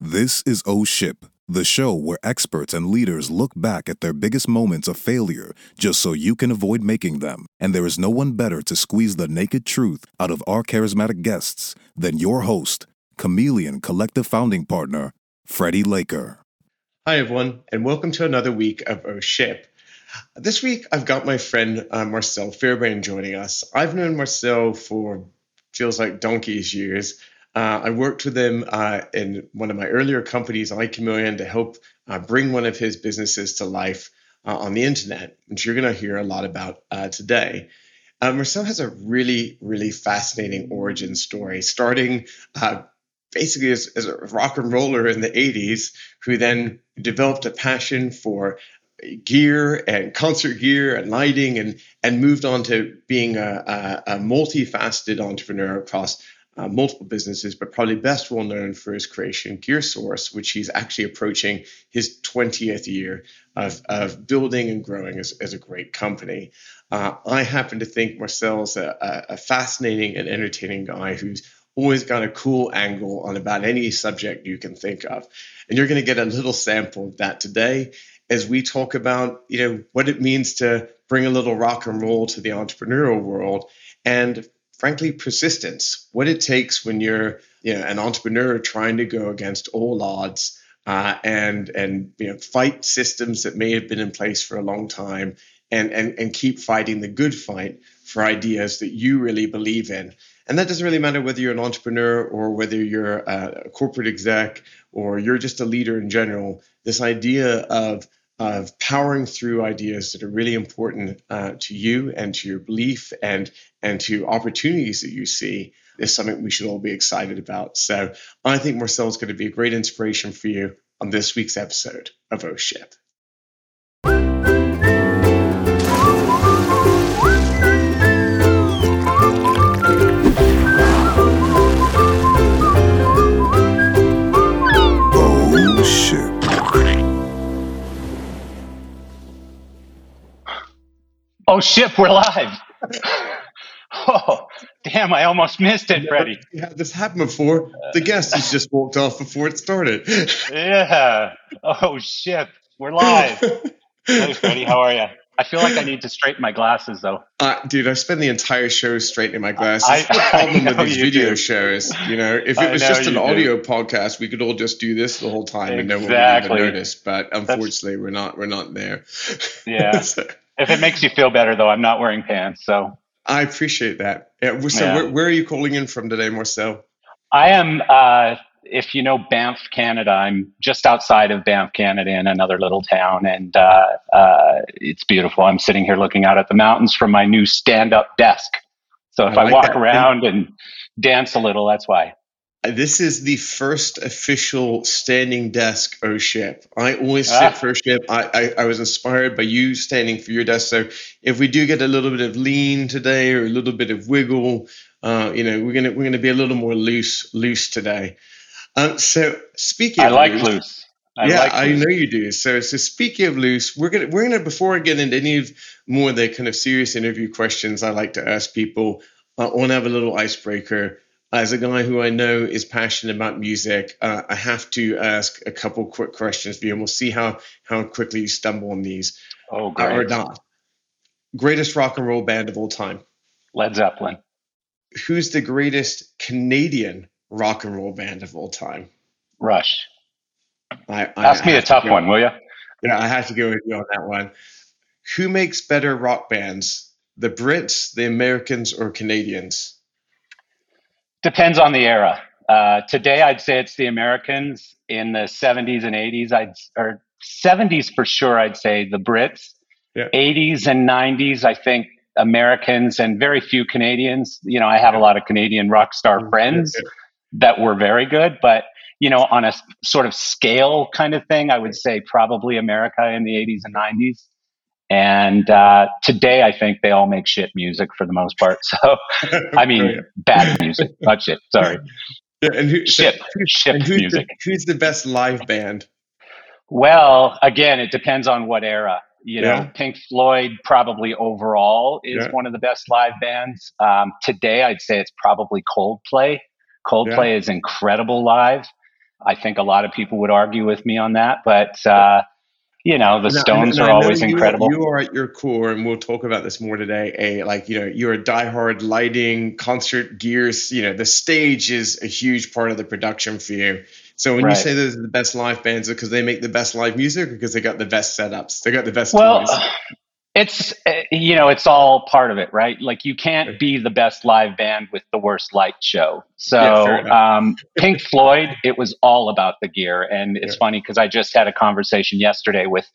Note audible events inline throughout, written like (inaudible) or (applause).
This is O Ship, the show where experts and leaders look back at their biggest moments of failure just so you can avoid making them. And there is no one better to squeeze the naked truth out of our charismatic guests than your host, Chameleon Collective founding partner, Freddie Laker. Hi, everyone, and welcome to another week of O Ship. This week, I've got my friend uh, Marcel Fairbairn joining us. I've known Marcel for feels like donkey's years. Uh, I worked with him uh, in one of my earlier companies, iChameleon, to help uh, bring one of his businesses to life uh, on the internet, which you're going to hear a lot about uh, today. Uh, Marcel has a really, really fascinating origin story, starting basically as, as, a rock and roller in the 80s, who then developed a passion for gear and concert gear and lighting and and moved on to being a, a, a multifaceted entrepreneur across uh, multiple businesses, but probably best well known for his creation, GearSource, which he's actually approaching his 20th year of, of building and growing as, as a great company. Uh, I happen to think Marcel's a, a fascinating and entertaining guy who's always got a cool angle on about any subject you can think of. And you're going to get a little sample of that today as we talk about, you know, what it means to bring a little rock and roll to the entrepreneurial world and frankly persistence what it takes when you're you know, an entrepreneur trying to go against all odds uh, and and you know fight systems that may have been in place for a long time and, and and keep fighting the good fight for ideas that you really believe in. And that doesn't really matter whether you're an entrepreneur or whether you're a corporate exec or you're just a leader in general. This idea of of powering through ideas that are really important uh, to you and to your belief and and to opportunities that you see is something we should all be excited about. So I think Marcel is going to be a great inspiration for you on this week's episode of Oh Ship. Oh, ship, we're live. (laughs) oh, damn, I almost missed it, Freddie. Yeah, this happened before. The guest has just walked off before it started. (laughs) yeah. Oh, ship, we're live. hey, Freddie, how are you? I feel like I need to straighten my glasses, though. Uh, dude, I spend the entire show straightening my glasses. I, the (laughs) problem with these video do. shows. You know, if it was just an audio do. podcast, we could all just do this the whole time exactly. and no one would even notice. But unfortunately, That's... we're not. We're not there. Yeah. so. If it makes you feel better, though, I'm not wearing pants. So I appreciate that. Yeah, so yeah. Where, where, are you calling in from today, Marcel? I am. Uh, if you know Banff, Canada, I'm just outside of Banff, Canada, in another little town, and uh, uh, it's beautiful. I'm sitting here looking out at the mountains from my new stand-up desk. So if I, like I walk that. around and dance a little, that's why. This is the first official standing desk O ship. I always sit ah. for a ship. I, I, I, was inspired by you standing for your desk. So if we do get a little bit of lean today or a little bit of wiggle, uh, you know, we're gonna we're gonna be a little more loose loose today. Um, so speaking, I like loose. loose. I yeah, like I know you do. So, so speaking of loose, we're gonna we're gonna before I get into any of more of the kind of serious interview questions, I like to ask people. Uh, I want to have a little icebreaker as a guy who I know is passionate about music, uh, I have to ask a couple quick questions for you, and we'll see how how quickly you stumble on these. Oh, great. or not. Greatest rock and roll band of all time. Led Zeppelin. Who's the greatest Canadian rock and roll band of all time? Rush. I, I Ask me a tough to one, will you? Yeah, I have to go with you on that one. Who makes better rock bands, the Brits, the Americans, or Canadians? Depends on the era. Uh, today, I'd say it's the Americans. In the 70s and 80s, I'd or 70s for sure, I'd say the Brits. Yeah. 80s and 90s, I think Americans and very few Canadians. You know, I have a lot of Canadian rock star mm-hmm. friends yeah. that were very good, but you know, on a sort of scale kind of thing, I would say probably America in the 80s and 90s. And uh, today, I think they all make shit music for the most part. So, I mean, bad music, not shit. Sorry. (laughs) Yeah, and who, ship, so, ship and who's music. The, who's the best live band? Well, again, it depends on what era. You know, yeah. Pink Floyd probably overall is yeah. one of the best live bands. Um, today, I'd say it's probably Coldplay. Coldplay is incredible live. I think a lot of people would argue with me on that, but uh, you know the Stones are always you, incredible. You are at your core, and we'll talk about this more today. A like you know you're a diehard lighting, concert gears. You know the stage is a huge part of the production for you. So when right. you say those are the best live bands, because they make the best live music, because they got the best setups, they got the best. Well, toys? It's eh, you know it's all part of it right? Like you can't be the best live band with the worst light show. So yeah, um, pink floyd it was all about the gear. And it's yeah. funny because i just had a conversation yesterday with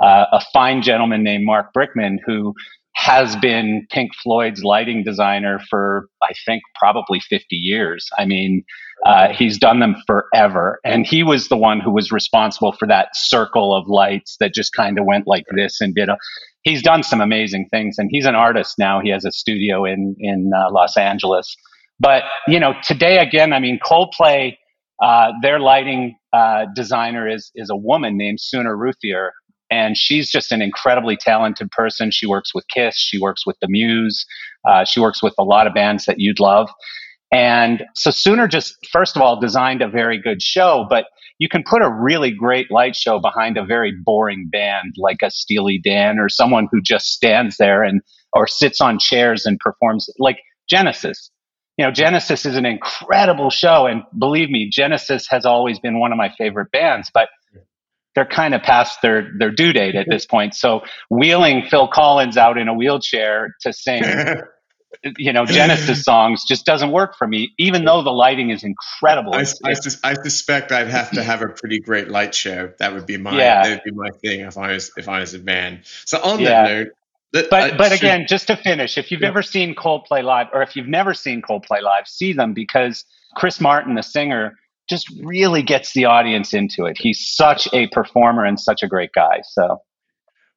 uh, a fine gentleman named Marc Brickman who has been pink floyd's lighting designer for i think probably 50 years i mean uh, he's done them forever. And he was the one who was responsible for that circle of lights that just kind of went like this and did a, he's done some amazing things and he's an artist now. He has a studio in, in uh, Los Angeles. But, you know, today again, I mean, Coldplay, uh, their lighting uh, designer is, is a woman named Sooner Routhier. And she's just an incredibly talented person. She works with Kiss. She works with The Muse. Uh, she works with a lot of bands that you'd love. And so Sooner just, first of all, designed a very good show, but you can put a really great light show behind a very boring band like a Steely Dan or someone who just stands there and, or sits on chairs and performs like Genesis. You know, Genesis is an incredible show. And believe me, Genesis has always been one of my favorite bands, but they're kind of past their, their due date at this point. So wheeling Phil Collins out in a wheelchair to sing (laughs) you know Genesis songs just doesn't work for me, even though the lighting is incredible. I, I, I, suspect I'd have to have a pretty great light show. That would be my yeah. that would be my thing if I was if I was a band. So on yeah. that note. That, but uh, but should, again, just to finish, if you've yeah. ever seen Coldplay live, or if you've never seen Coldplay live, see them because Chris Martin, the singer, just really gets the audience into it. He's such a performer and such a great guy. So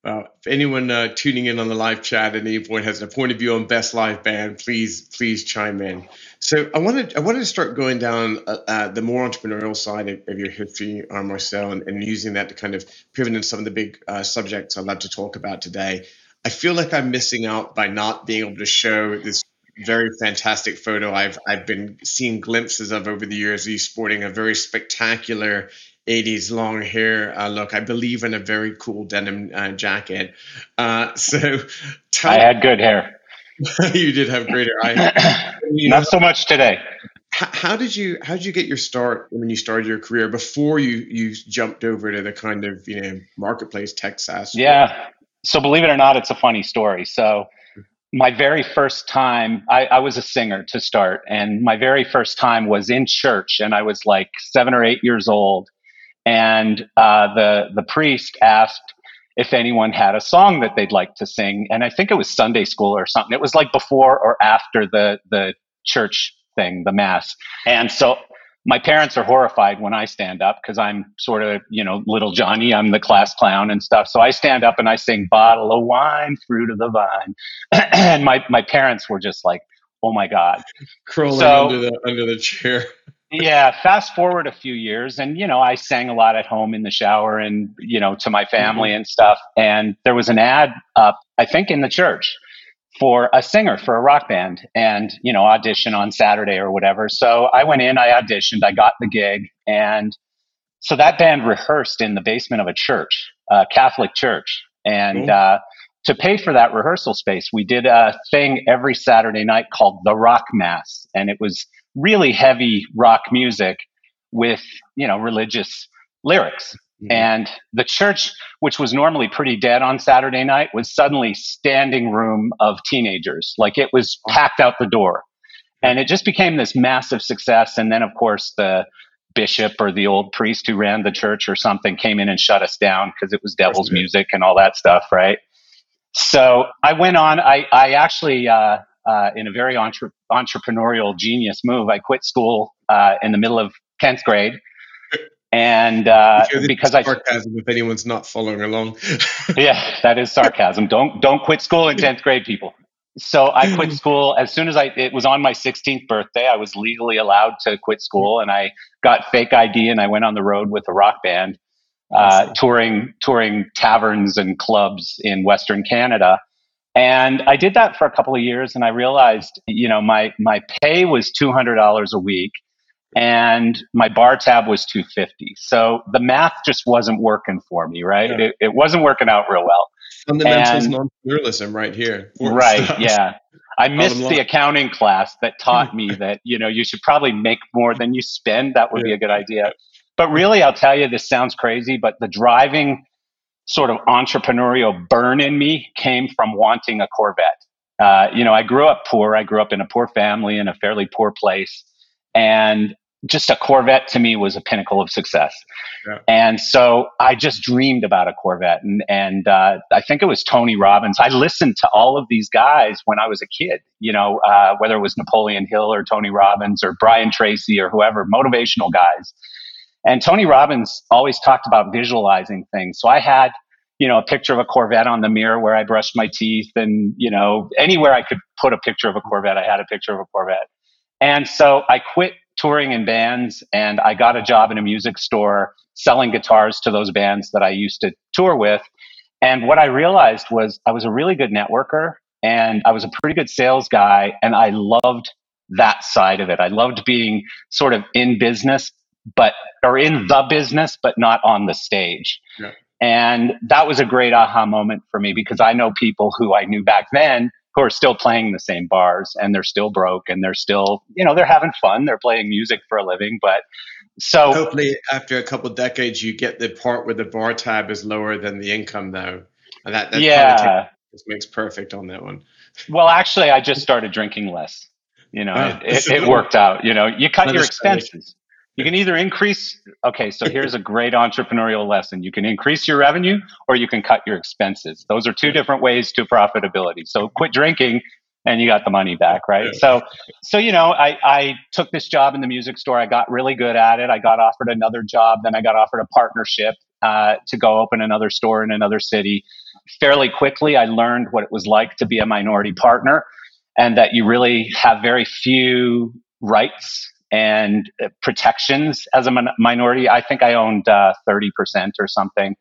uh, if anyone uh, tuning in on the live chat at any point has a point of view on best live band, please please chime in. So I wanted I wanted to start going down uh, uh the more entrepreneurial side of, of your history, uh, Marcel, and, and, using that to kind of pivot into some of the big subjects I'd love to talk about today. I feel like I'm missing out by not being able to show this very fantastic photo I've I've been seeing glimpses of over the years. He's sporting a very spectacular 80s long hair uh, look. I believe in a very cool denim uh, jacket. Uh, (laughs) so tell, I had good hair. (laughs) you did have great hair. I, (clears throat) Not so much today. How, how, did you how did you get your start when you started your career before you you jumped over to the kind of you know marketplace tech SaaS? Yeah. So believe it or not, it's a funny story. So my very first time, I, I, was a singer to start, and my very first time was in church, and I was like seven or eight years old and uh, the the priest asked if anyone had a song that they'd like to sing, and I think it was Sunday school or something. It was like before or after the the church thing, the mass, and so. My parents are horrified when I stand up because I'm sort of, you know, little Johnny. I'm the class clown and stuff. So I stand up and I sing "Bottle of Wine, Fruit of the Vine," (clears throat) and my my parents were just like, "Oh my god!" Crawling so, under the under the chair (laughs) yeah fast forward a few years and you know i sang a lot at home in the shower and you know to my family mm-hmm. and stuff and there was an ad up i think in the church for a singer for a rock band and you know audition on saturday or whatever so i went in i auditioned i got the gig and so that band rehearsed in the basement of a church a catholic church and mm-hmm. uh, to pay for that rehearsal space we did a thing every saturday night called the rock mass and it was really heavy rock music with, you know, religious lyrics. And the church, which was normally pretty dead on Saturday night, was suddenly standing room of teenagers. Like it was packed out the door. And it just became this massive success. And then, of course, the bishop or the old priest who ran the church or something came in and shut us down because it was devil's music and all that stuff, right? So I went on. I, I actually uh, uh, in a very entre- entrepreneurial genius move. I quit school uh, in the middle of 10th grade. And uh, because I sarcasm, if anyone's not following along, (laughs) yeah, that is sarcasm. Don't don't quit school in tenth grade, people. So I quit (laughs) school as soon as I it was on my 16th birthday. I was legally allowed to quit school, and I got fake ID, and I went on the road with a rock band, uh, touring touring taverns and clubs in Western Canada. And I did that for a couple of years and I realized, you know, my, my pay was $200 a week and my bar tab was 250. So the math just wasn't working for me, right? Yeah. It, it, wasn't working out real well. Fundamentals non-entrepreneurialism right here. Right, (laughs) yeah. I missed the accounting class that taught me (laughs) that, you know, you should probably make more than you spend. That would yeah. be a good idea. But really, I'll tell you, this sounds crazy, but the driving sort of entrepreneurial burn in me came from wanting a Corvette. Uh, you know, I grew up poor. I grew up in a poor family in a fairly poor place. And just a Corvette to me was a pinnacle of success. Yeah. And so I just dreamed about a Corvette. And, and uh, I think it was Tony Robbins. I listened to all of these guys when I was a kid, you know, uh, whether it was Napoleon Hill or Tony Robbins or Brian Tracy or whoever, motivational guys. And Tony Robbins always talked about visualizing things. So I had, you know, a picture of a Corvette on the mirror where I brushed my teeth and, you know, anywhere I could put a picture of a Corvette, I had a picture of a Corvette. And so I quit touring in bands and I got a job in a music store selling guitars to those bands that I used to tour with. And what I realized was I was a really good networker and I was a pretty good sales guy and I loved that side of it. I loved being sort of in business, but or in the business, but not on the stage. Yeah. And that was a great aha moment for me because I know people who I knew back then who are still playing the same bars and they're still broke and they're still, you know, they're having fun. They're playing music for a living. But so hopefully after a couple decades, you get the part where the bar tab is lower than the income though. And that, that yeah, takes, makes perfect on that one. (laughs) Well, actually, I just started drinking less. You know, ah, it, it, it worked out. You know, you cut your expenses. You can either increase, okay, so here's a great entrepreneurial lesson. You can increase your revenue or you can cut your expenses. Those are two different ways to profitability. So quit drinking and you got the money back, right? So, so you know, I, I took this job in the music store. I got really good at it. I got offered another job. Then I got offered a partnership uh, to go open another store in another city. Fairly quickly, I learned what it was like to be a minority partner and that you really have very few rights and uh, protections as a minority. I think I owned uh, 30% or something.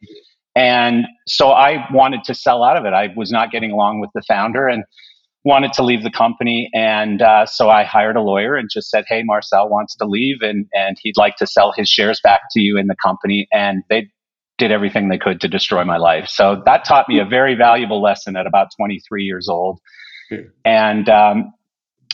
And so I wanted to sell out of it. I was not getting along with the founder and wanted to leave the company. And uh, so I hired a lawyer and just said, Hey, Marcel wants to leave and, and he'd like to sell his shares back to you in the company. And they did everything they could to destroy my life. So that taught me a very valuable lesson at about 23 years old. And um,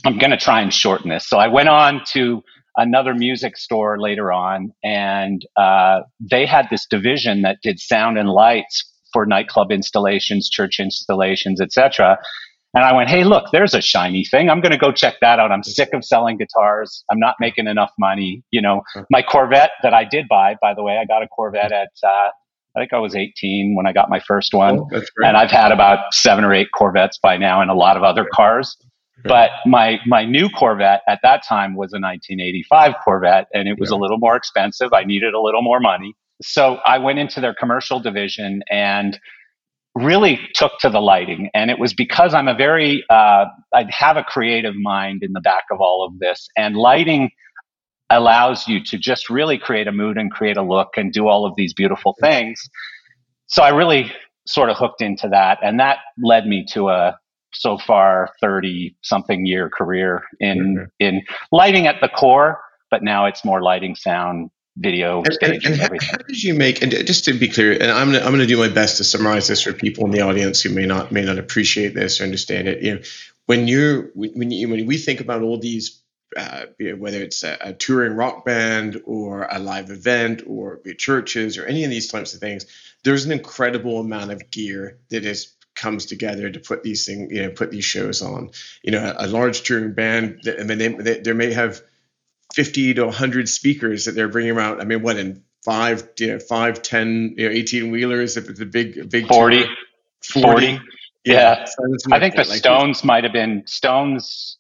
I'm going to try and shorten this. So I went on to another music store later on, and uh, they had this division that did sound and lights for nightclub installations, church installations, etc. And I went, hey, look, there's a shiny thing. I'm going to go check that out. I'm sick of selling guitars. I'm not making enough money. You know, my Corvette that I did buy, by the way, I got a Corvette at, uh, I think I was 18 when I got my first one. Oh, and I've had about seven or eight Corvettes by now and a lot of other cars. But my my new Corvette at that time was a 1985 Corvette, and it was yeah. a little more expensive. I needed a little more money, so I went into their commercial division and really took to the lighting. And it was because I'm a very uh, I have a creative mind in the back of all of this, and lighting allows you to just really create a mood and create a look and do all of these beautiful things. So I really sort of hooked into that, and that led me to a so far 30 something year career in mm-hmm. in lighting at the core but now it's more lighting sound video and, and, and how, how, did you make and just to be clear and i'm gonna, I'm going to do my best to summarize this for people in the audience who may not may not appreciate this or understand it you know when you're when you when we think about all these uh, whether it's a, a, touring rock band or a live event or churches or any of these types of things, there's an incredible amount of gear that is comes together to put these things, you know, put these shows on. You know, a, large touring band, I mean, they, they, they, may have 50 to 100 speakers that they're bringing around. I mean, what in five, you know, five, 10, you know, 18 wheelers if it's a big, big 40, tour, 40. 40. Yeah. yeah. I think the like Stones might have been Stones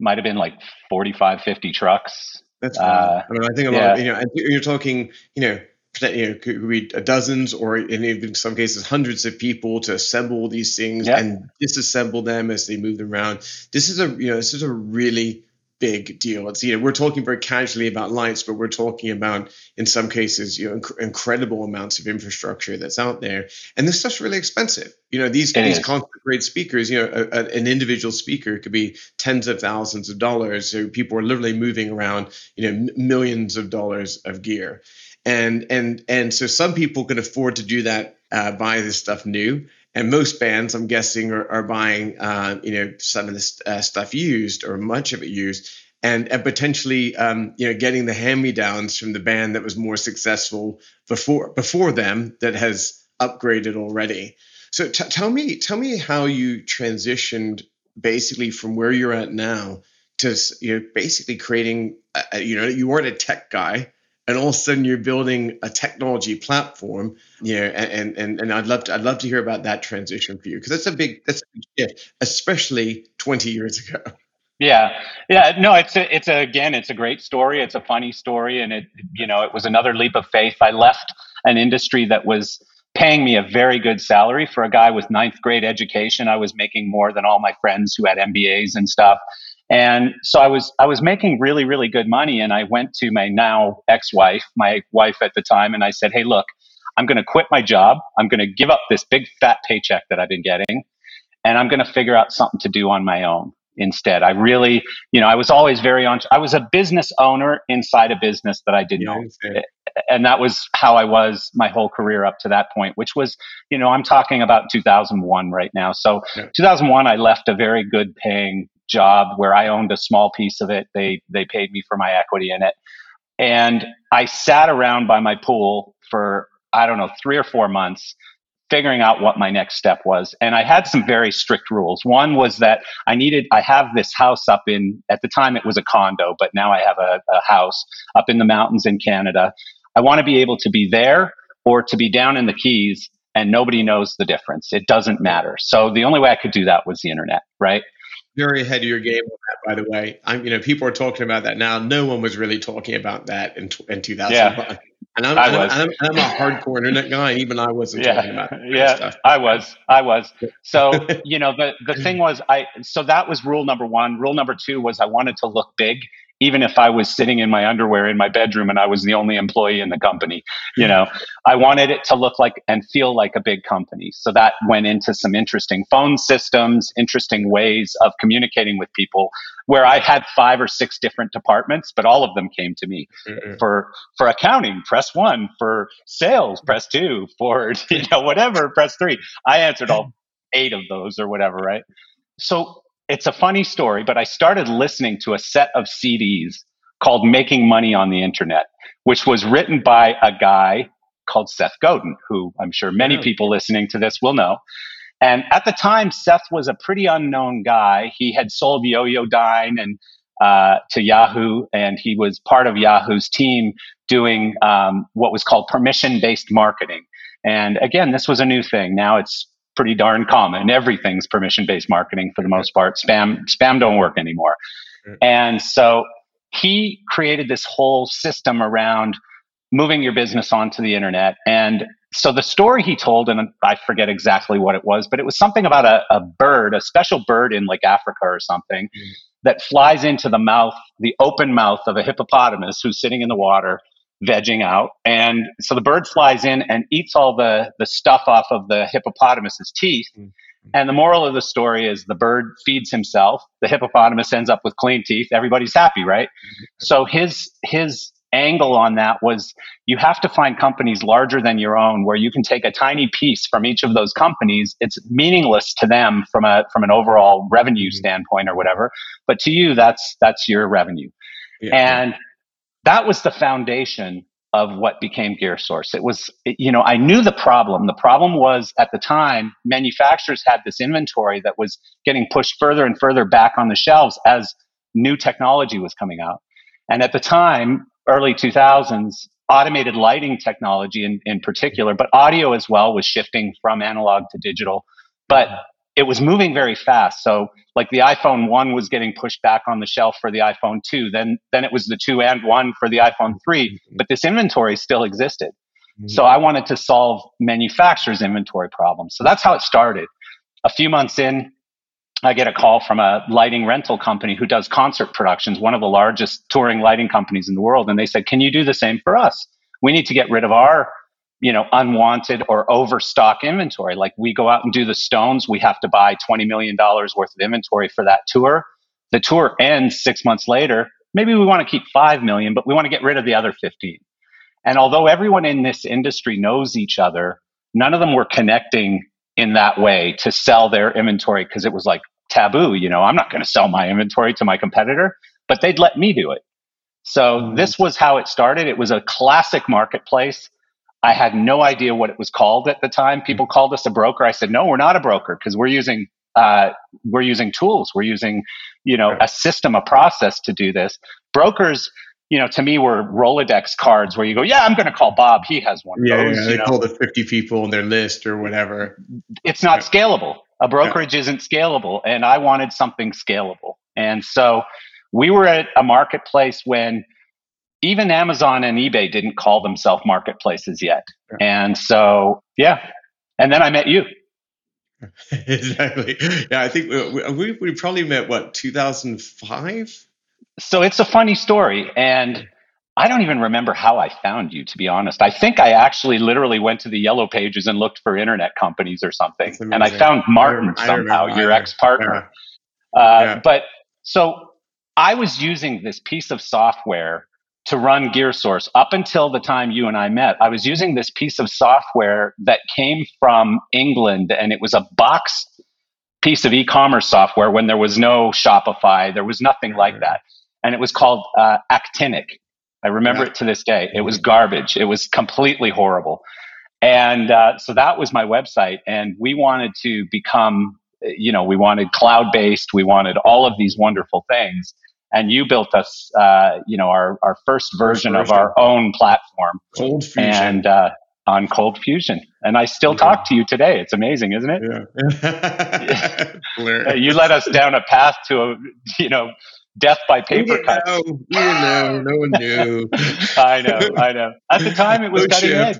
might have been like 45, 50 trucks. That's uh, I mean, I think a yeah. lot, of, you know, you're talking, you know, you know, could be dozens or in some cases hundreds of people to assemble these things and disassemble them as they move them around. This is a you know this is a really big deal. It's you know we're talking very casually about lights, but we're talking about in some cases you know inc- incredible amounts of infrastructure that's out there, and this stuff's really expensive. You know these it these concert grade speakers, you know a, a, an individual speaker could be tens of thousands of dollars. So people are literally moving around you know m- millions of dollars of gear, and and and so some people can afford to do that, uh, buy this stuff new. And most bands, I'm guessing, are, are buying, uh, you know, some of this uh, stuff used or much of it used, and, and potentially, um, you know, getting the hand-me-downs from the band that was more successful before before them that has upgraded already. So t- tell me, tell me how you transitioned basically from where you're at now to you know basically creating, a, you know, you weren't a tech guy and all of a sudden you're building a technology platform you know and and, and i'd love to i'd love to hear about that transition for you because that's a big that's a big shift especially 20 years ago. Yeah. Yeah no it's a, it's a, again it's a great story it's a funny story and it you know it was another leap of faith. I left an industry that was paying me a very good salary for a guy with ninth grade education. I was making more than all my friends who had mbas and stuff and so I was I was making really really good money and I went to my now ex-wife, my wife at the time and I said, "Hey, look, I'm going to quit my job. I'm going to give up this big fat paycheck that I've been getting and I'm going to figure out something to do on my own." Instead, I really, you know, I was always very on. I was a business owner inside a business that I didn't own, and that was how I was my whole career up to that point. Which was, you know, I'm talking about 2001 right now. So, yeah. 2001, I left a very good paying job where I owned a small piece of it. They they paid me for my equity in it. And I sat around by my pool for I don't know, 3 or 4 months figuring out what my next step was. And I had some very strict rules. One was that I needed I have this house up in at the time it was a condo, but now I have a, a house up in the mountains in Canada. I want to be able to be there or to be down in the Keys and nobody knows the difference. It doesn't matter. So the only way I could do that was the internet, right? Very ahead of your game on that, by the way. I'm, you know, people are talking about that now. No one was really talking about that in in 2001. Yeah. And I'm, I was. I'm, I'm, a hardcore internet guy. And even I wasn't yeah. talking about that yeah, stuff. I was. I was. So, (laughs) you know, the, the thing was, I, so that was rule number one. Rule number two was I wanted to look big even if I was sitting in my underwear in my bedroom and I was the only employee in the company. You know, I wanted it to look like and feel like a big company. So that went into some interesting phone systems, interesting ways of communicating with people where I had five or six different departments, but all of them came to me mm-hmm. for, for accounting, press one, for sales, press two, for, (laughs) you know, whatever, press three. I answered all (laughs) eight of those or whatever, right? So it's a funny story, but I started listening to a set of CDs called Making Money on the Internet, which was written by a guy called Seth Godin, who I'm sure many people listening to this will know. And at the time, Seth was a pretty unknown guy. He had sold Yoyodyne and uh, to Yahoo, and he was part of Yahoo's team doing um, what was called permission-based marketing. And again, this was a new thing. Now it's pretty darn common. Everything's permission based marketing for the most part. Spam spam don't work anymore. And so he created this whole system around moving your business onto the internet. And so the story he told, and I forget exactly what it was, but it was something about a, a bird, a special bird in like Africa or something, mm. that flies into the mouth, the open mouth of a hippopotamus who's sitting in the water vegging out. And so the bird flies in and eats all the, the stuff off of the hippopotamus's teeth. Mm-hmm. And the moral of the story is the bird feeds himself. The hippopotamus ends up with clean teeth. Everybody's happy, right? Mm-hmm. So his, his angle on that was you have to find companies larger than your own where you can take a tiny piece from each of those companies. It's meaningless to them from a, from an overall revenue mm-hmm. standpoint or whatever. But to you, that's, that's your revenue. Yeah, and that was the foundation of what became GearSource. It was, you know, I knew the problem. The problem was at the time, manufacturers had this inventory that was getting pushed further and further back on the shelves as new technology was coming out. And at the time, early 2000s, automated lighting technology in, in particular, but audio as well was shifting from analog to digital. But it was moving very fast. So like the iPhone 1 was getting pushed back on the shelf for the iPhone 2. Then then it was the 2 and 1 for the iPhone 3, mm-hmm. but this inventory still existed. Mm-hmm. So I wanted to solve manufacturers inventory problems. So that's how it started. A few months in, I get a call from a lighting rental company who does concert productions, one of the largest touring lighting companies in the world. And they said, Can you do the same for us? We need to get rid of our you know unwanted or overstock inventory. Like we go out and do the stones we have to buy 20 million dollars worth of inventory for that tour. The tour ends 6 months later. Maybe we want to keep 5 million but we want to get rid of the other 15 and although everyone in this industry knows each other none of them were connecting in that way to sell their inventory because it was like taboo you know i'm not going to sell my inventory to my competitor but they'd let me do it. So mm-hmm. this was how it started. It was a classic marketplace I had no idea what it was called at the time. People called us a broker. I said, no, we're not a broker because we're using uh, we're using tools. We're using you know a system, a process to do this. Brokers, you know, to me were Rolodex cards where you go, yeah, I'm going to call Bob. He has one. Yeah, those, yeah they know. call the 50 people in their list or whatever. It's not yeah. scalable. A brokerage yeah. isn't scalable, and I wanted something scalable. And so we were at a marketplace when even Amazon and eBay didn't call themselves marketplaces yet. And so, yeah. And then I met you. (laughs) exactly. Yeah, I think we, we probably met, what, 2005? So it's a funny story. And I don't even remember how I found you, to be honest. I think I actually literally went to the yellow pages and looked for internet companies or something. And I found Martin I somehow, your ex partner. Yeah. Uh, yeah. But so I was using this piece of software to run GearSource up until the time you and I met. I was using this piece of software that came from England and it was a box piece of e-commerce software when there was no Shopify, there was nothing like that. And it was called uh, Actinic. I remember yeah. it to this day. It was garbage. It was completely horrible. And uh, so that was my website. And we wanted to become, you know, we wanted cloud based. We wanted all of these wonderful things and you built us, uh, you know, our, our first version, of our own platform. Cold Fusion. And, uh, on Cold Fusion. And I still yeah. talk to you today. It's amazing, isn't it? Yeah. (laughs) you led us down a path to, a, you know, death by paper cut. Know. We didn't know. No one knew. (laughs) I know. I know. At the time, it was cutting edge.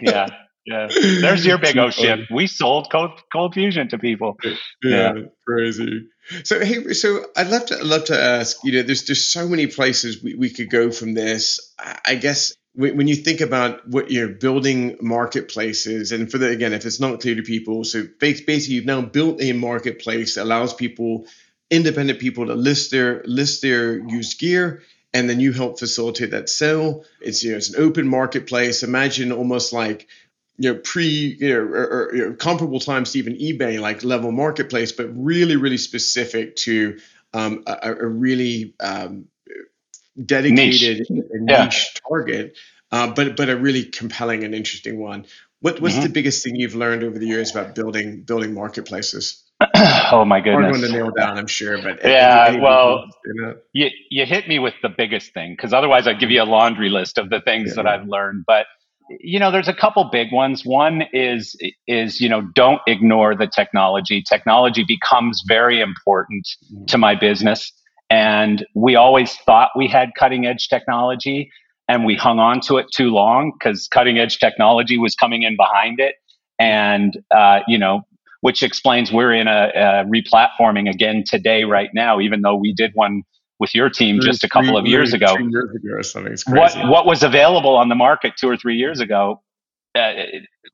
Yeah. Yeah. There's your big (laughs) O ship. We sold cold, cold fusion to people. Yeah, yeah. Crazy. So hey, so I'd love to I'd love to ask. You know, there's there's so many places we, we could go from this. I guess when you think about what you're building marketplaces, and for the again, if it's not clear to people, so basically you've now built a marketplace that allows people, independent people, to list their list their used gear, and then you help facilitate that sale. It's you know it's an open marketplace. Imagine almost like you know pre you know, or, or you know, comparable times to even ebay like level marketplace but really really specific to um, a, a, really um, dedicated niche, yeah. niche target uh, but but a really compelling and interesting one what, what's mm-hmm. the biggest thing you've learned over the years about building building marketplaces (clears throat) oh my goodness hard one to nail down i'm sure but yeah any, any well you, you hit me with the biggest thing because otherwise i'd give you a laundry list of the things yeah. that i've learned but you know there's a couple big ones. One is is you know don't ignore the technology. Technology becomes very important to my business. And we always thought we had cutting edge technology and we hung on to it too long because cutting edge technology was coming in behind it. And uh, you know which explains we're in a, a replatforming again today right now even though we did one with your team just a couple of years ago. Years ago or something. What what was available on the market two or three years ago, uh,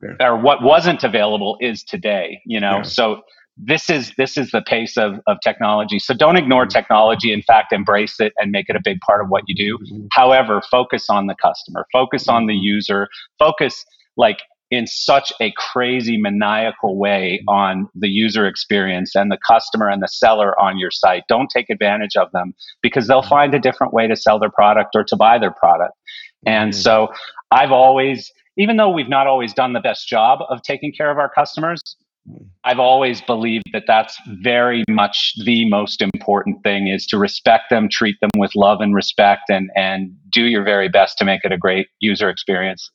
yeah. or what wasn't available is today. You know, yeah. so this is this is the pace of of technology. So don't ignore mm-hmm. technology. In fact, embrace it and make it a big part of what you do. Mm-hmm. However, focus on the customer, focus mm-hmm. on the user, focus like in such a crazy maniacal way on the user experience and the customer and the seller on your site. Don't take advantage of them because they'll find a different way to sell their product or to buy their product. And mm-hmm. so I've always, even though we've not always done the best job of taking care of our customers, I've always believed that that's very much the most important thing is to respect them, treat them with love and respect and and do your very best to make it a great user experience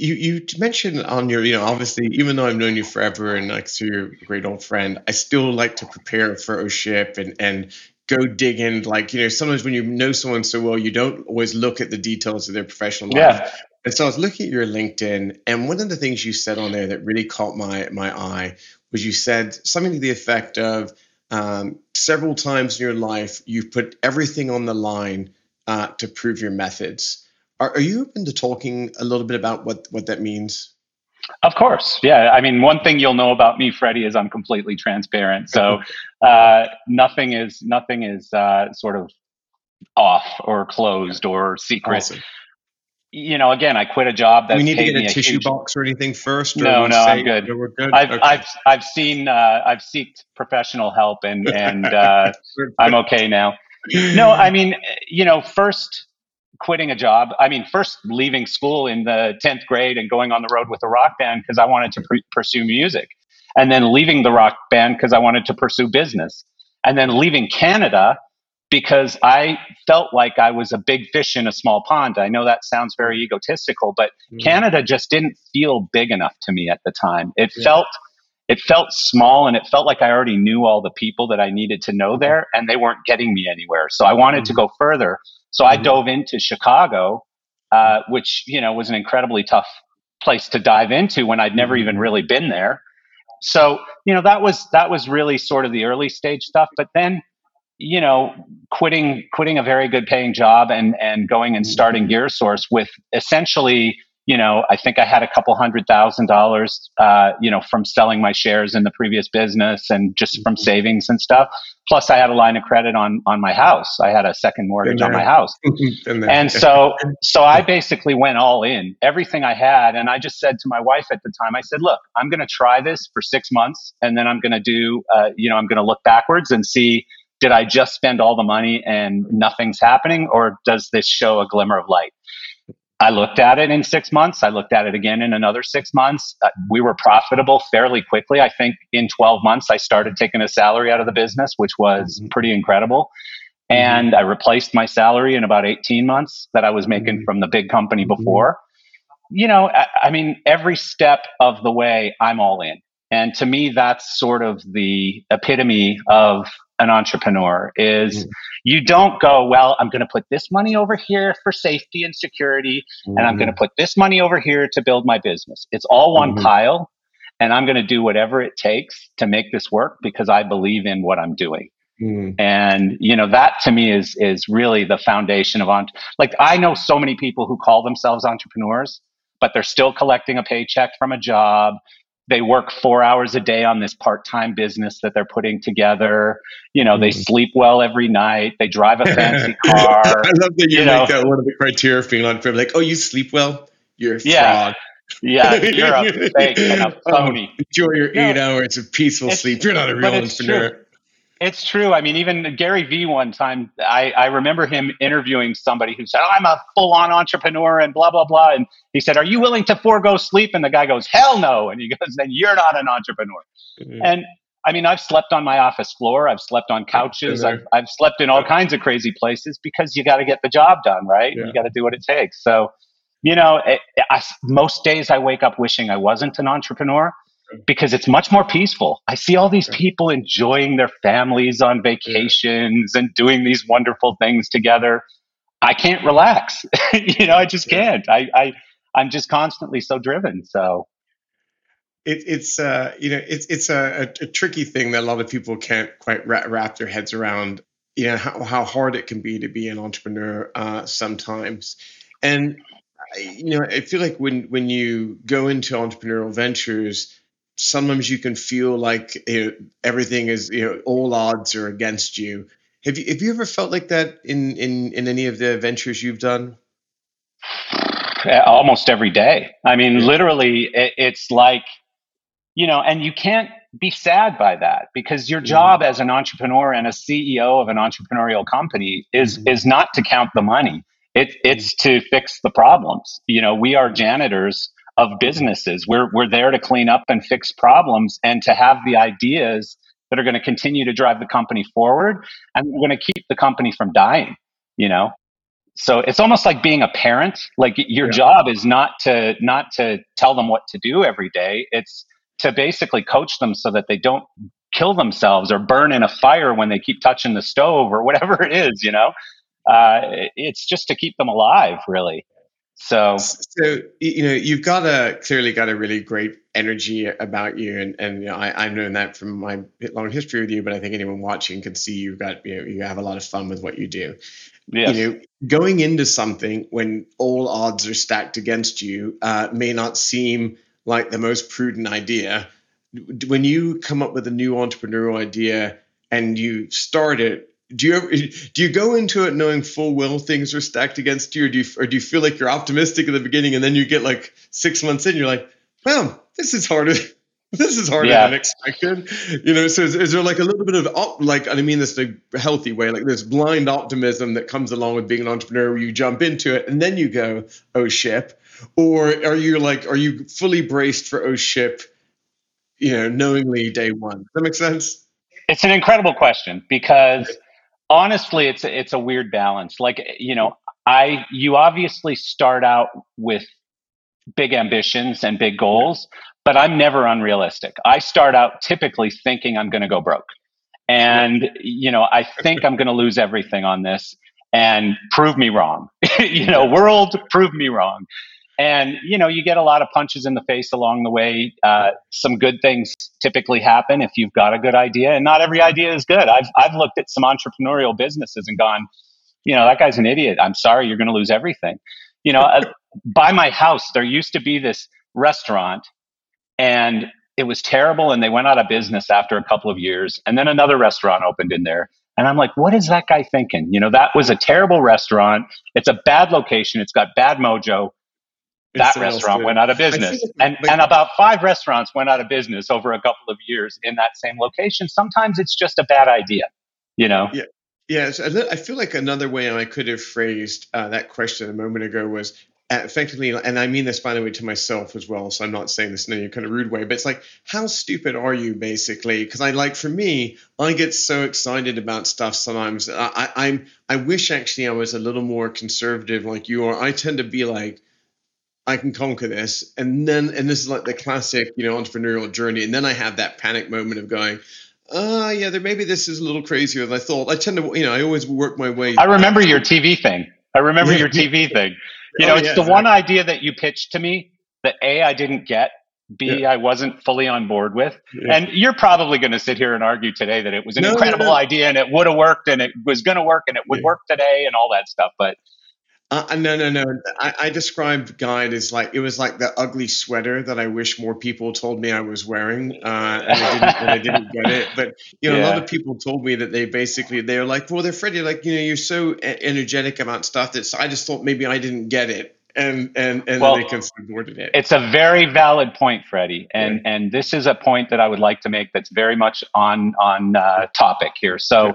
you you mentioned on your you know obviously even though I've known you forever and like to your great old friend, I still like to prepare for a ship and and go dig in like you know sometimes when you know someone so well you don't always look at the details of their professional life. Yeah. And so I was looking at your LinkedIn, and one of the things you said on there that really caught my my eye was you said something to the effect of um, several times in your life you've put everything on the line uh, to prove your methods. Are, are you open to talking a little bit about what what that means? Of course, yeah. I mean, one thing you'll know about me, Freddie, is I'm completely transparent. So (laughs) uh, nothing is nothing is uh, sort of off or closed or secret. Awesome. You know, again, I quit a job that we need to get a tissue huge... box or anything first. Or no, no, I'm good. We're good. I've okay. I've I've seen uh, I've seeked professional help and and (laughs) uh, I'm okay now. (laughs) No, I mean, you know, first quitting a job. I mean, first leaving school in the 10th grade and going on the road with a rock band because I wanted to pre- pursue music. And then leaving the rock band because I wanted to pursue business. And then leaving Canada because I felt like I was a big fish in a small pond. I know that sounds very egotistical, but mm. Canada just didn't feel big enough to me at the time. It yeah. felt it felt small and it felt like I already knew all the people that I needed to know there and they weren't getting me anywhere. So I wanted mm-hmm. to go further. So I mm-hmm. dove into Chicago, uh, which, you know, was an incredibly tough place to dive into when I'd never even mm-hmm. really been there. So, you know, that was, that was really sort of the early stage stuff. But then, you know, quitting, quitting a very good paying job and, and going and starting mm-hmm. GearSource with essentially you know, I think I had a couple hundred thousand dollars, uh, you know, from selling my shares in the previous business and just from mm-hmm. savings and stuff. Plus, I had a line of credit on on my house. I had a second mortgage on my house, (laughs) and so so I basically went all in, everything I had, and I just said to my wife at the time, I said, "Look, I'm going to try this for six months, and then I'm going to do, uh, you know, I'm going to look backwards and see." Did I just spend all the money and nothing's happening, or does this show a glimmer of light? I looked at it in six months. I looked at it again in another six months. Uh, we were profitable fairly quickly. I think in 12 months, I started taking a salary out of the business, which was mm-hmm. pretty incredible. Mm-hmm. And I replaced my salary in about 18 months that I was making mm-hmm. from the big company mm-hmm. before. You know, I, I mean, every step of the way, I'm all in. And to me, that's sort of the epitome of an entrepreneur is mm. you don't go, well, I'm going to put this money over here for safety and security, mm-hmm. and I'm going to mm-hmm. put this money over here to build my business. It's all one mm-hmm. pile, and I'm going to do whatever it takes to make this work because I believe in what I'm doing. Mm. And you know that to me is is really the foundation of on. Like I know so many people who call themselves entrepreneurs, but they're still collecting a paycheck from a job they work four hours a day on this part-time business that they're putting together. You know, mm. they sleep well every night. They drive a (laughs) fancy car. I love that you, you make know. that one of the criteria for on film. Like, oh, you sleep well? You're a yeah. Yeah, you're a (laughs) fake and a oh, phony. Oh, enjoy your eight hours of peaceful sleep. You're not a real entrepreneur. True. It's true. I mean, even Gary Vee one time, I, I remember him interviewing somebody who said, oh, I'm a full on entrepreneur and blah, blah, blah. And he said, Are you willing to forego sleep? And the guy goes, Hell no. And he (laughs) goes, Then you're not an entrepreneur. Mm-hmm. And I mean, I've slept on my office floor. I've slept on couches. I've, I've slept in all kinds of crazy places because you got to get the job done, right? Yeah. You got to do what it takes. So, you know, it, I, most days I wake up wishing I wasn't an entrepreneur because it's much more peaceful. I see all these people enjoying their families on vacations and doing these wonderful things together. I can't relax. (laughs) you know, I just can't. I, I I'm just constantly so driven. So it, it's uh, you know it's it's a, a, tricky thing that a lot of people can't quite wrap their heads around. You know how, how hard it can be to be an entrepreneur uh, sometimes, and you know I feel like when when you go into entrepreneurial ventures, sometimes you can feel like you know, everything is you know all odds are against you. Have you have you ever felt like that in in in any of the ventures you've done? (sighs) Almost every day. I mean, literally, it, it's like you know, and you can't be sad by that because your job as an entrepreneur and a CEO of an entrepreneurial company is mm-hmm. is not to count the money. It, it's mm-hmm. to fix the problems. You know, we are janitors of businesses. We're, we're there to clean up and fix problems and to have the ideas that are going to continue to drive the company forward and we're going to keep the company from dying, you know? So it's almost like being a parent. Like your yeah. job is not to, not to tell them what to do every day. It's to basically coach them so that they don't kill themselves or burn in a fire when they keep touching the stove or whatever it is, you know? Uh, it's just to keep them alive, really. So, so you know, you've got a clearly got a really great energy about you, and and you know, I, I've known that from my long history with you. But I think anyone watching can see you've got you know you have a lot of fun with what you do. Yes. You know, going into something when all odds are stacked against you uh, may not seem like the most prudent idea. When you come up with a new entrepreneurial idea and you start it, do you ever, do you go into it knowing full well things are stacked against you, or do you or do you feel like you're optimistic at the beginning and then you get like six months in, you're like, well, this is harder. (laughs) This is harder yeah. than expected, you know. So is, is, there like a little bit of op, like I mean this in a healthy way, like this blind optimism that comes along with being an entrepreneur, where you jump into it and then you go, oh ship, or are you like are you fully braced for oh ship, you know, knowingly day one? Does that make sense? It's an incredible question because honestly, it's a, it's a weird balance. Like you know, I you obviously start out with big ambitions and big goals, but I'm never unrealistic. I start out typically thinking I'm going to go broke. And, you know, I think I'm going to lose everything on this and prove me wrong. (laughs) you know, world, prove me wrong. And, you know, you get a lot of punches in the face along the way. Uh, some good things typically happen if you've got a good idea, and not every idea is good. I've, I've looked at some entrepreneurial businesses and gone, you know, that guy's an idiot. I'm sorry, you're going to lose everything. You know, uh, by my house, there used to be this restaurant and it was terrible and they went out of business after a couple of years and then another restaurant opened in there and i'm like what is that guy thinking you know that was a terrible restaurant it's a bad location it's got bad mojo that restaurant went out of business and, and about five restaurants went out of business over a couple of years in that same location sometimes it's just a bad idea you know yeah Yes, I feel like another way I could have phrased uh, that question a moment ago was effectively, and I mean this by the way to myself as well, so I'm not saying this in any kind of rude way, but it's like, how stupid are you basically? Because I like for me, I get so excited about stuff sometimes. I, I am I wish actually I was a little more conservative like you are. I tend to be like, I can conquer this, and then and this is like the classic, you know, entrepreneurial journey, and then I have that panic moment of going. Uh, yeah, there maybe this is a little crazier than I thought. I tend to, you know, I always work my way. I remember your TV thing. I remember your (laughs) TV thing. You know, oh, it's yeah, the exactly. one idea that you pitched to me that A, I didn't get, B, yeah. I wasn't fully on board with. Yeah. And you're probably going to sit here and argue today that it was an no, incredible no, no. idea and it would have worked and it was going to work and it would work today and all that stuff. But uh, no, no, no. I, I, described Guide as like it was like the ugly sweater that I wish more people told me I was wearing, uh, and, I didn't, and I didn't get it. But you know, yeah. a lot of people told me that they basically they're like, well, they're Freddie, like you know, you're so energetic about stuff that I just thought maybe I didn't get it, and and and well, they considered it. It's a very valid point, Freddie, and yeah. and this is a point that I would like to make that's very much on on uh, topic here. So. Yeah.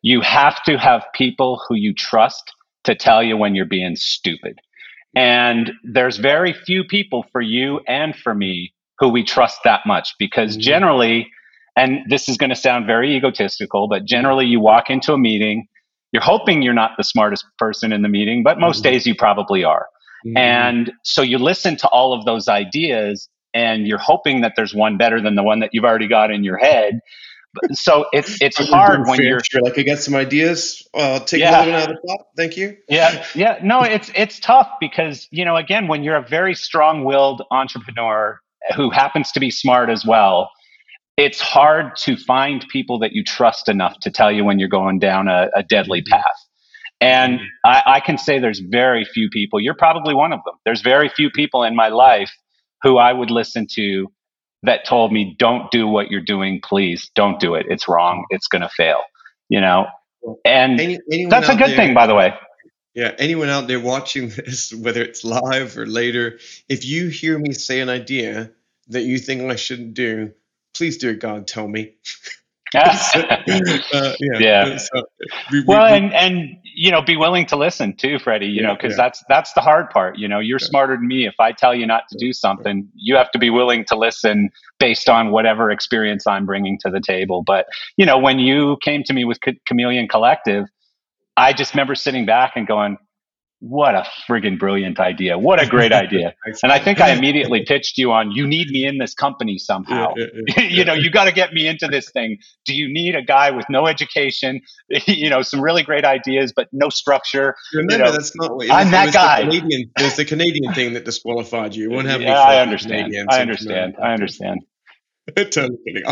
You have to have people who you trust to tell you when you're being stupid. And there's very few people for you and for me who we trust that much because mm-hmm. generally, and this is going to sound very egotistical, but generally you walk into a meeting, you're hoping you're not the smartest person in the meeting, but most mm-hmm. days you probably are. Mm-hmm. And so you listen to all of those ideas and you're hoping that there's one better than the one that you've already got in your head so it's it's hard when you're, you're like I got some ideas. I'll take yeah. a little bit out of the pot. Thank you. Yeah, yeah. No, it's it's tough because you know again when you're a very strong-willed entrepreneur who happens to be smart as well, it's hard to find people that you trust enough to tell you when you're going down a, a deadly mm-hmm. path. And. I, I can say there's very few people. You're probably one of them. There's very few people in my life who I would listen to that told me, don't do what you're doing, please. Don't do it. It's wrong. It's going to fail, you know? And Any, that's a good there, thing, by the way. Yeah. Anyone out there watching (laughs) this, whether it's live or later, if you hear me say an idea that you think I shouldn't do, please, dear God, tell me. (laughs) (laughs) uh, yeah. yeah. So we, well, and and you know, be willing to listen too, Freddie. You yeah, know, because yeah. that's that's the hard part. You know, you're smarter than me. If I tell you not to do something, you have to be willing to listen based on whatever experience I'm bringing to the table. But you know, when you came to me with Chameleon Collective, I just remember sitting back and going, what a friggin' brilliant idea. What a great idea. (laughs) and I think I immediately pitched you on, you need me in this company somehow. (laughs) You know, you got to get me into this thing. Do you need a guy with no education, (laughs) you know, some really great ideas, but no structure? Remember, you know, that's not what I'm that guy. The Canadian, there's the Canadian thing that disqualified you. You won't have yeah, I understand. I understand. I understand. totally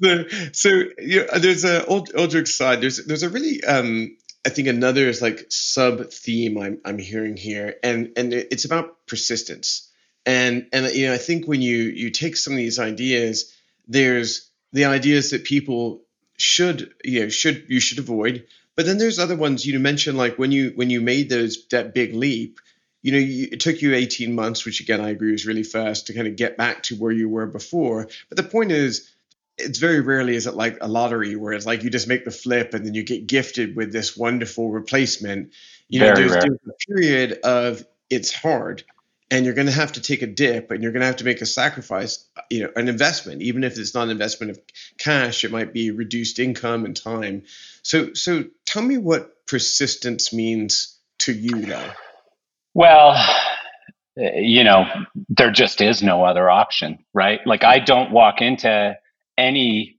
so, so you know, there's a old, old joke side. There's there's a really um, I think another is like sub theme I'm I'm hearing here, and and it's about persistence. And and you know I think when you you take some of these ideas, there's the ideas that people should you know should you should avoid, but then there's other ones you mentioned like when you when you made those that big leap, you know you, it took you 18 months, which again I agree is really fast to kind of get back to where you were before. But the point is it's very rarely is it like a lottery where it's like you just make the flip and then you get gifted with this wonderful replacement. You know, there's, there's, a period of it's hard and you're going to have to take a dip and you're going to have to make a sacrifice, you know, an investment, even if it's not an investment of cash, it might be reduced income and time. So, so tell me what persistence means to you though. Well, you know, there just is no other option, right? Like I don't walk into any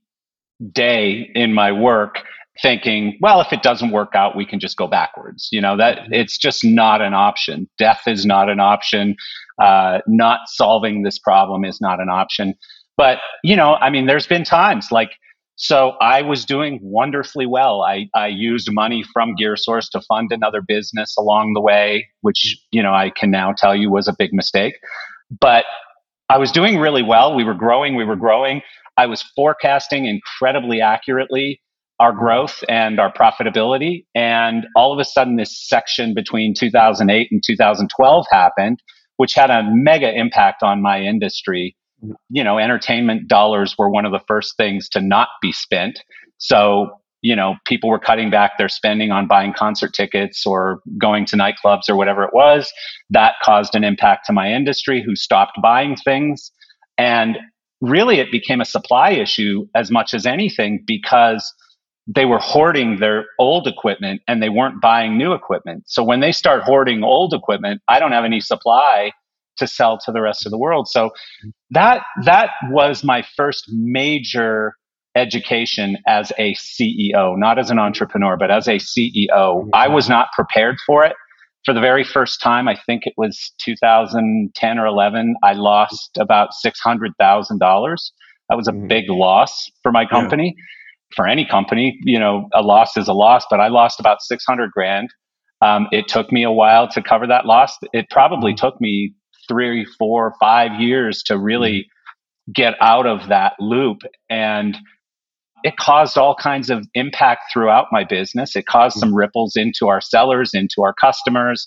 day in my work thinking, well, if it doesn't work out, we can just go backwards. You know, that mm-hmm. it's just not an option. Death is not an option. Uh, not solving this problem is not an option. But, you know, I mean, there's been times like, so I was doing wonderfully well. I, I used money from GearSource to fund another business along the way, which, you know, I can now tell you was a big mistake. But I was doing really well. We were growing, we were growing. I was forecasting incredibly accurately our growth and our profitability. And all of a sudden, this section between 2008 and 2012 happened, which had a mega impact on my industry. Mm-hmm. You know, entertainment dollars were one of the first things to not be spent. So, you know, people were cutting back their spending on buying concert tickets or going to nightclubs or whatever it was. That caused an impact to my industry who stopped buying things. And really it became a supply issue as much as anything because they were hoarding their old equipment and they weren't buying new equipment. So when they start hoarding old equipment, I don't have any supply to sell to the rest of the world. So that that was my first major education as a CEO, not as an entrepreneur, but as a CEO. I was not prepared for it for the very first time, I think it was 2010 or 11, I lost about $600,000. That was a mm-hmm. big loss for my company. Yeah. For any company, you know, a loss is a loss, but I lost about 600 grand. Um, it took me a while to cover that loss. It probably mm-hmm. took me three, four, five years to really mm-hmm. get out of that loop. And it caused all kinds of impact throughout my business. It caused some mm-hmm. ripples into our sellers, into our customers.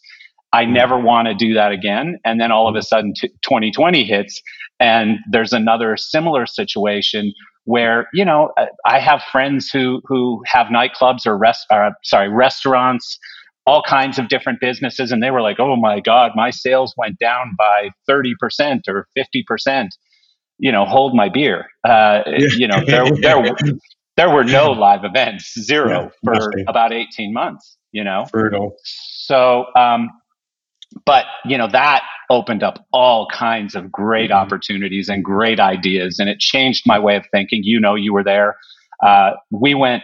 I mm-hmm. never want to do that again. And then all of a mm-hmm. sudden, t- 2020 hits, and there's another similar situation where you know I have friends who who have nightclubs or rest, or, sorry, restaurants, all kinds of different businesses, and they were like, "Oh my God, my sales went down by 30 percent or 50 percent." You know, hold my beer. Uh, (laughs) yeah. You know, there, there, there were no (laughs) live events, zero yeah, for about 18 months, you know? Brutal. So, um, but you know, that opened up all kinds of great mm-hmm. opportunities and great ideas. And it changed my way of thinking. You know, you were there. Uh, we went,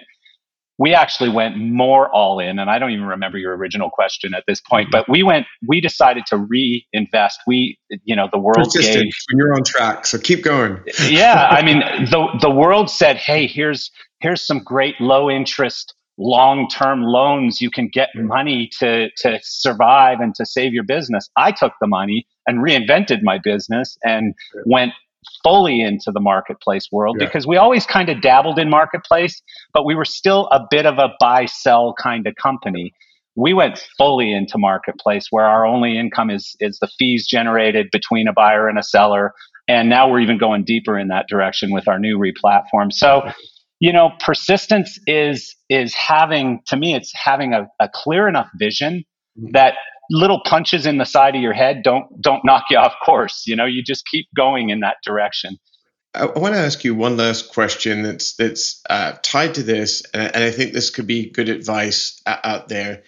we actually went more all in and i don't even remember your original question at this point but we went we decided to reinvest. We you know the world gave you're on track so keep going. Yeah i mean the the world said hey here's here's some great low interest long-term loans. You can get money to to survive and to save your business. I took the money and reinvented my business and went fully into the marketplace world yeah. because we always kind of dabbled in marketplace, but we were still a bit of a buy sell kind of company. We went fully into marketplace where our only income is is the fees generated between a buyer and a seller. And now we're even going deeper in that direction with our new replatform. So, you know, persistence is is having to me it's having a, a clear enough vision mm-hmm. that little punches in the side of your head don't don't knock you off course. You know, you just keep going in that direction. I, want to ask you one last question that's that's uh, tied to this, and, I think this could be good advice out there.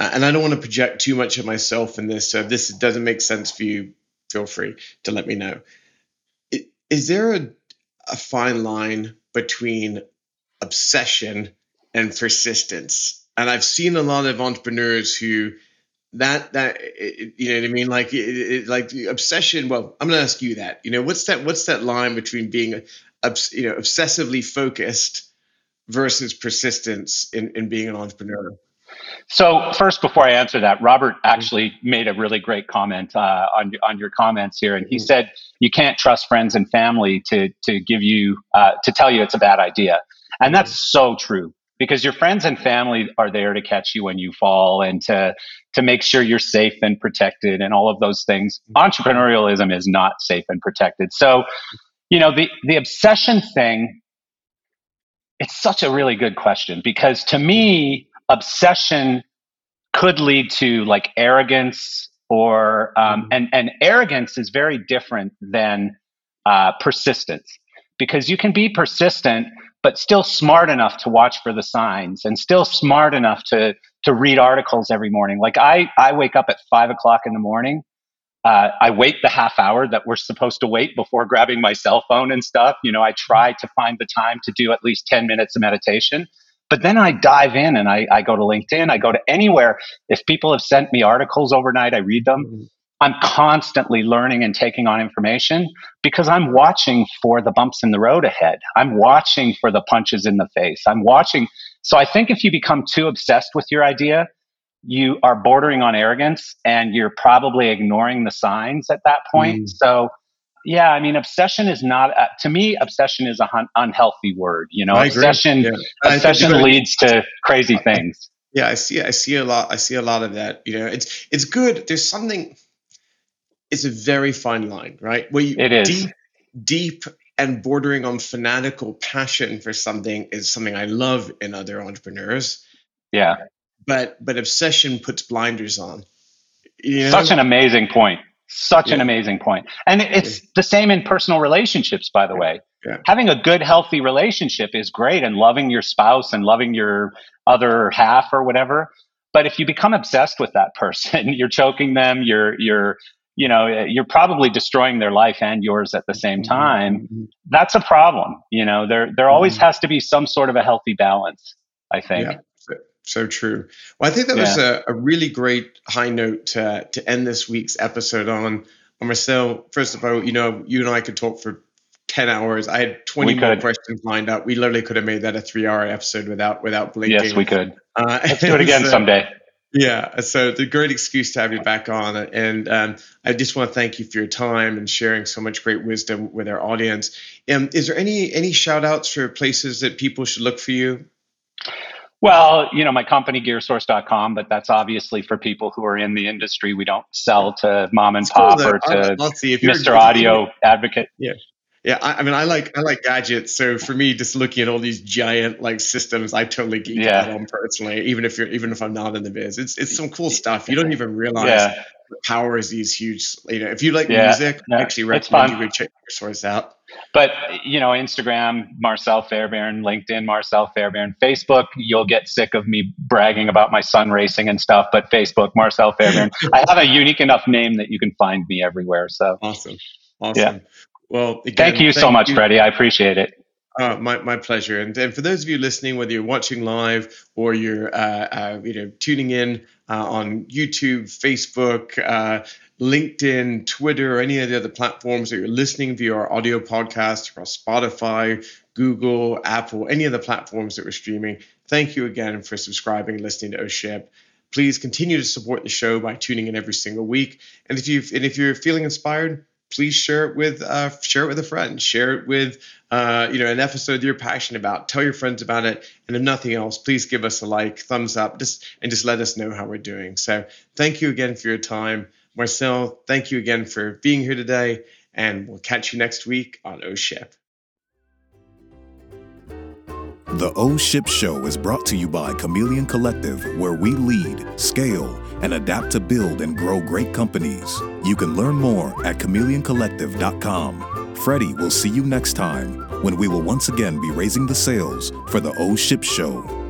and I don't want to project too much of myself in this. So if this doesn't make sense for you, feel free to let me know. Is there a, a fine line between obsession and persistence? And I've seen a lot of entrepreneurs who that that you know what I mean? Like it, like obsession well I'm going to ask you that. You know what's that what's that line between being you know obsessively focused versus persistence in, in being an entrepreneur? So first, before I answer that, Robert actually made a really great comment uh, on on your comments here, and he mm-hmm. said you can't trust friends and family to to give you uh, to tell you it's a bad idea, and that's so true because your friends and family are there to catch you when you fall and to to make sure you're safe and protected and all of those things. Mm-hmm. Entrepreneurialism is not safe and protected. So, you know, the the obsession thing it's such a really good question because to me obsession could lead to like arrogance or um, mm-hmm. and and arrogance is very different than uh, persistence because you can be persistent but still smart enough to watch for the signs and still smart enough to to read articles every morning like i i wake up at five o'clock in the morning uh, i wait the half hour that we're supposed to wait before grabbing my cell phone and stuff you know i try to find the time to do at least 10 minutes of meditation but then I dive in and I, I go to LinkedIn, I go to anywhere. If people have sent me articles overnight, I read them. I'm constantly learning and taking on information because I'm watching for the bumps in the road ahead. I'm watching for the punches in the face. I'm watching. So I think if you become too obsessed with your idea, you are bordering on arrogance and you're probably ignoring the signs at that point. Mm. So yeah, I mean, obsession is not uh, to me. Obsession is an un- unhealthy word. You know, I obsession yeah. obsession leads to crazy things. Yeah, I see. I see a lot. I see a lot of that. You know, it's it's good. There's something. It's a very fine line, right? Where you it is deep, deep and bordering on fanatical passion for something is something I love in other entrepreneurs. Yeah, but but obsession puts blinders on. You know? Such an amazing point. Such yeah. an amazing point. And it's yeah. the same in personal relationships, by the yeah. way. Having a good, healthy relationship is great and loving your spouse and loving your other half or whatever. But if you become obsessed with that person, (laughs) you're choking them, you're, you're, you know, you're probably destroying their life and yours at the same mm-hmm. time. Mm-hmm. That's a problem. You know, there, there always mm-hmm. has to be some sort of a healthy balance, I think so true. Well, I think that yeah. was a, a, really great high note to, to end this week's episode on. Marcel, first of all, you know, you and I could talk for 10 hours. I had 20 we more could. questions lined up. We literally could have made that a three hour episode without without blinking. Yes, we could. Uh, (laughs) Let's do it again uh, someday. Yeah, so it's a great excuse to have you back on. And um, I just want to thank you for your time and sharing so much great wisdom with our audience. Um, is there any any shout outs for places that people should look for you? Well, you know, my company gearsource.com, but that's obviously for people who are in the industry. We don't sell to mom and pop or to Mr. Audio advocate. Yeah. Yeah, I, I, mean, I like I like gadgets. So for me, just looking at all these giant like systems, I totally geek yeah. out on personally. Even if you're even if I'm not in the biz, it's it's some cool stuff. You don't even realize yeah. the power is these huge. You know, if you like yeah. music, I actually recommend you go check GearSource out. But you know, Instagram, Marcel Fairbairn, LinkedIn, Marcel Fairbairn, Facebook, you'll get sick of me bragging about my son racing and stuff. But Facebook, Marcel Fairbairn, (laughs) I have a unique enough name that you can find me everywhere. So awesome, awesome. Yeah. Well, again, thank you thank so much, you. Freddie. I appreciate it. Uh, my, my pleasure. And, and for those of you listening, whether you're watching live or you're uh, uh, you know tuning in uh, on YouTube, Facebook, uh, LinkedIn, Twitter, or any of the other platforms that you're listening via our audio podcast across Spotify, Google, Apple, any of the platforms that we're streaming, thank you again for subscribing, and listening to OSHIP. Please continue to support the show by tuning in every single week. And if you and if you're feeling inspired, please share it with uh, share it with a friend. Share it with uh, you know an episode you're passionate about. Tell your friends about it. And if nothing else please give us a like thumbs up just and just let us know how we're doing. So thank you again for your time. Marcel thank you again for being here today. And we'll catch you next week on o ship the O Ship Show is brought to you by Chameleon Collective, where we lead, scale, and adapt to build and grow great companies. You can learn more at chameleoncollective.com. Freddie will see you next time when we will once again be raising the sails for the O Ship Show.